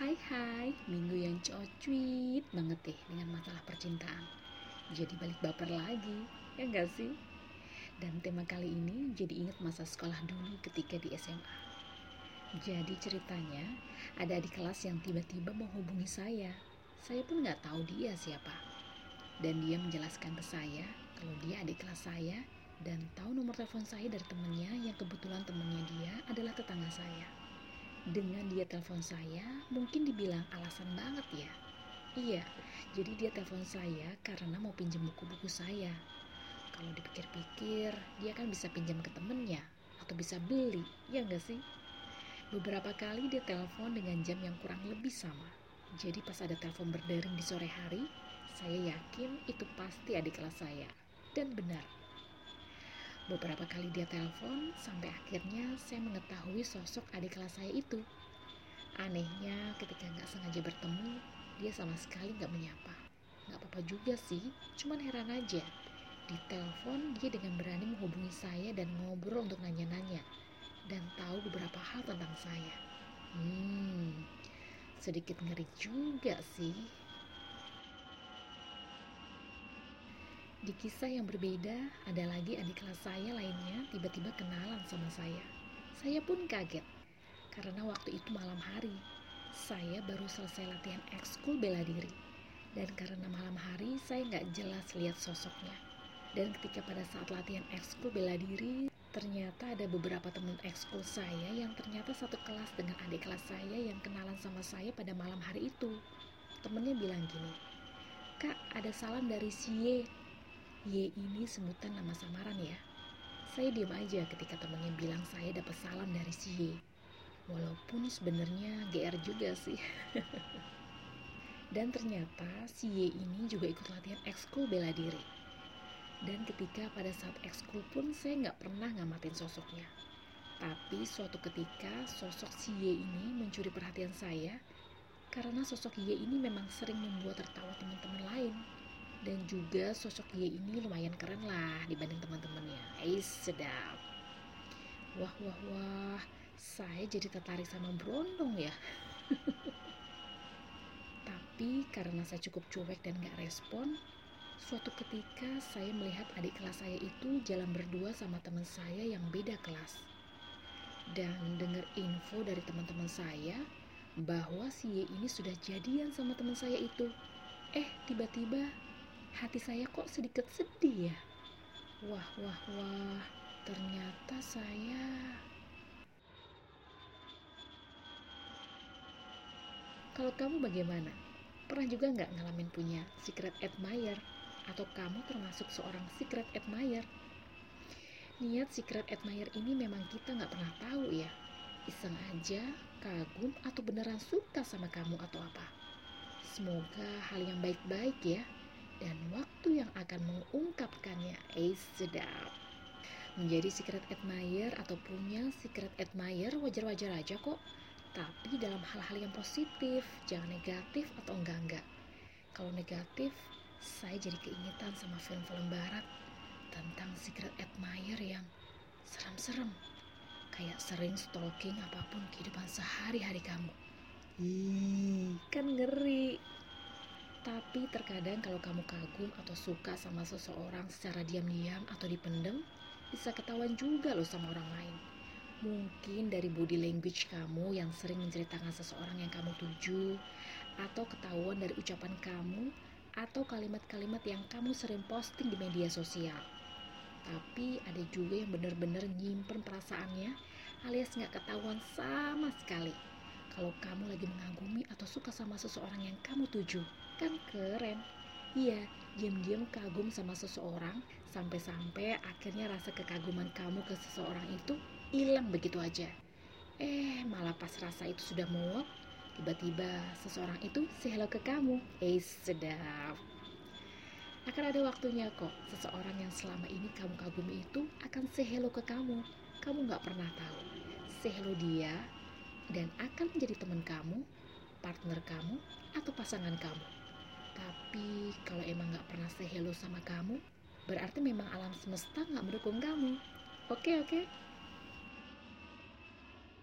Hai hai, minggu yang cocuit banget deh dengan masalah percintaan. Jadi balik baper lagi, ya enggak sih? Dan tema kali ini jadi ingat masa sekolah dulu ketika di SMA. Jadi ceritanya, ada adik kelas yang tiba-tiba menghubungi saya. Saya pun nggak tahu dia siapa. Dan dia menjelaskan ke saya kalau dia adik kelas saya dan tahu nomor telepon saya dari temennya yang kebetulan temennya dia adalah tetangga saya. Dengan dia telepon saya, mungkin dibilang alasan banget ya. Iya, jadi dia telepon saya karena mau pinjam buku-buku saya. Kalau dipikir-pikir, dia kan bisa pinjam ke temennya atau bisa beli, ya enggak sih? Beberapa kali dia telepon dengan jam yang kurang lebih sama. Jadi pas ada telepon berdering di sore hari, saya yakin itu pasti adik kelas saya. Dan benar, Beberapa kali dia telepon, sampai akhirnya saya mengetahui sosok adik kelas saya itu. Anehnya, ketika nggak sengaja bertemu, dia sama sekali nggak menyapa. Nggak apa-apa juga sih, cuman heran aja. Di telepon, dia dengan berani menghubungi saya dan ngobrol untuk nanya-nanya. Dan tahu beberapa hal tentang saya. Hmm, sedikit ngeri juga sih. Di kisah yang berbeda, ada lagi adik kelas saya lainnya tiba-tiba kenalan sama saya. Saya pun kaget, karena waktu itu malam hari. Saya baru selesai latihan ekskul bela diri. Dan karena malam hari, saya nggak jelas lihat sosoknya. Dan ketika pada saat latihan ekskul bela diri, ternyata ada beberapa teman ekskul saya yang ternyata satu kelas dengan adik kelas saya yang kenalan sama saya pada malam hari itu. Temennya bilang gini, Kak, ada salam dari si Ye Y ini sebutan nama samaran ya. Saya diam aja ketika temannya bilang saya dapat salam dari si Y. Walaupun sebenarnya GR juga sih. Dan ternyata si Y ini juga ikut latihan ekskul bela diri. Dan ketika pada saat ekskul pun saya nggak pernah ngamatin sosoknya. Tapi suatu ketika sosok si Y ini mencuri perhatian saya karena sosok Y ini memang sering membuat tertawa teman-teman lain dan juga sosok dia ini lumayan keren lah dibanding teman-temannya. Eh sedap. Wah wah wah, saya jadi tertarik sama Brondong ya. Tapi karena saya cukup cuek dan gak respon, suatu ketika saya melihat adik kelas saya itu jalan berdua sama teman saya yang beda kelas. Dan dengar info dari teman-teman saya bahwa si Y ini sudah jadian sama teman saya itu. Eh, tiba-tiba hati saya kok sedikit sedih ya. Wah, wah, wah, ternyata saya... Kalau kamu bagaimana? Pernah juga nggak ngalamin punya secret admirer? Atau kamu termasuk seorang secret admirer? Niat secret admirer ini memang kita nggak pernah tahu ya. Iseng aja, kagum, atau beneran suka sama kamu atau apa. Semoga hal yang baik-baik ya dan waktu yang akan mengungkapkannya. Eh, sedap. Menjadi secret admirer atau punya secret admirer wajar-wajar aja kok. Tapi dalam hal-hal yang positif, jangan negatif atau enggak-enggak. Kalau negatif, saya jadi keingetan sama film-film barat tentang secret admirer yang serem-serem. Kayak sering stalking apa pun kehidupan sehari-hari kamu. Ih, kan ngeri. Tapi terkadang kalau kamu kagum atau suka sama seseorang secara diam-diam atau dipendem, bisa ketahuan juga loh sama orang lain. Mungkin dari body language kamu yang sering menceritakan seseorang yang kamu tuju, atau ketahuan dari ucapan kamu, atau kalimat-kalimat yang kamu sering posting di media sosial. Tapi ada juga yang benar-benar nyimpen perasaannya alias nggak ketahuan sama sekali kalau kamu lagi mengagumi atau suka sama seseorang yang kamu tuju. Kan keren. Iya, diam-diam kagum sama seseorang sampai-sampai akhirnya rasa kekaguman kamu ke seseorang itu hilang begitu aja. Eh, malah pas rasa itu sudah muak, tiba-tiba seseorang itu say hello ke kamu. Eh, sedap. Akan ada waktunya kok, seseorang yang selama ini kamu kagumi itu akan say hello ke kamu. Kamu gak pernah tahu. Say hello dia dan akan menjadi teman kamu, partner kamu, atau pasangan kamu. Tapi kalau emang gak pernah say hello sama kamu, berarti memang alam semesta gak mendukung kamu. Oke, oke.